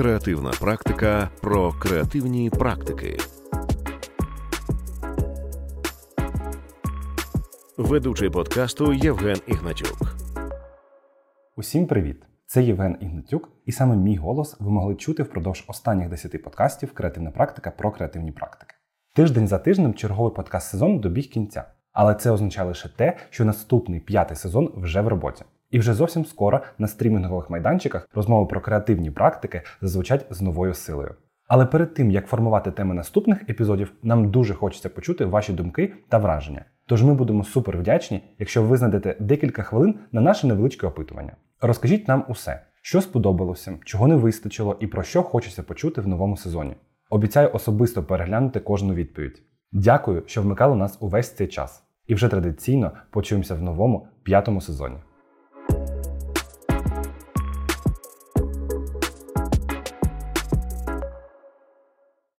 Креативна практика про креативні практики. Ведучий подкасту Євген Ігнатюк. Усім привіт! Це Євген Ігнатюк, і саме мій голос ви могли чути впродовж останніх 10 подкастів Креативна практика про креативні практики. Тиждень за тижнем черговий подкаст сезон добіг кінця. Але це означає лише те, що наступний п'ятий сезон вже в роботі. І вже зовсім скоро на стрімінгових майданчиках розмови про креативні практики зазвучать з новою силою. Але перед тим як формувати теми наступних епізодів, нам дуже хочеться почути ваші думки та враження. Тож ми будемо супер вдячні, якщо ви знайдете декілька хвилин на наше невеличке опитування. Розкажіть нам усе, що сподобалося, чого не вистачило і про що хочеться почути в новому сезоні. Обіцяю особисто переглянути кожну відповідь. Дякую, що вмикали нас увесь цей час. І вже традиційно почуємося в новому п'ятому сезоні.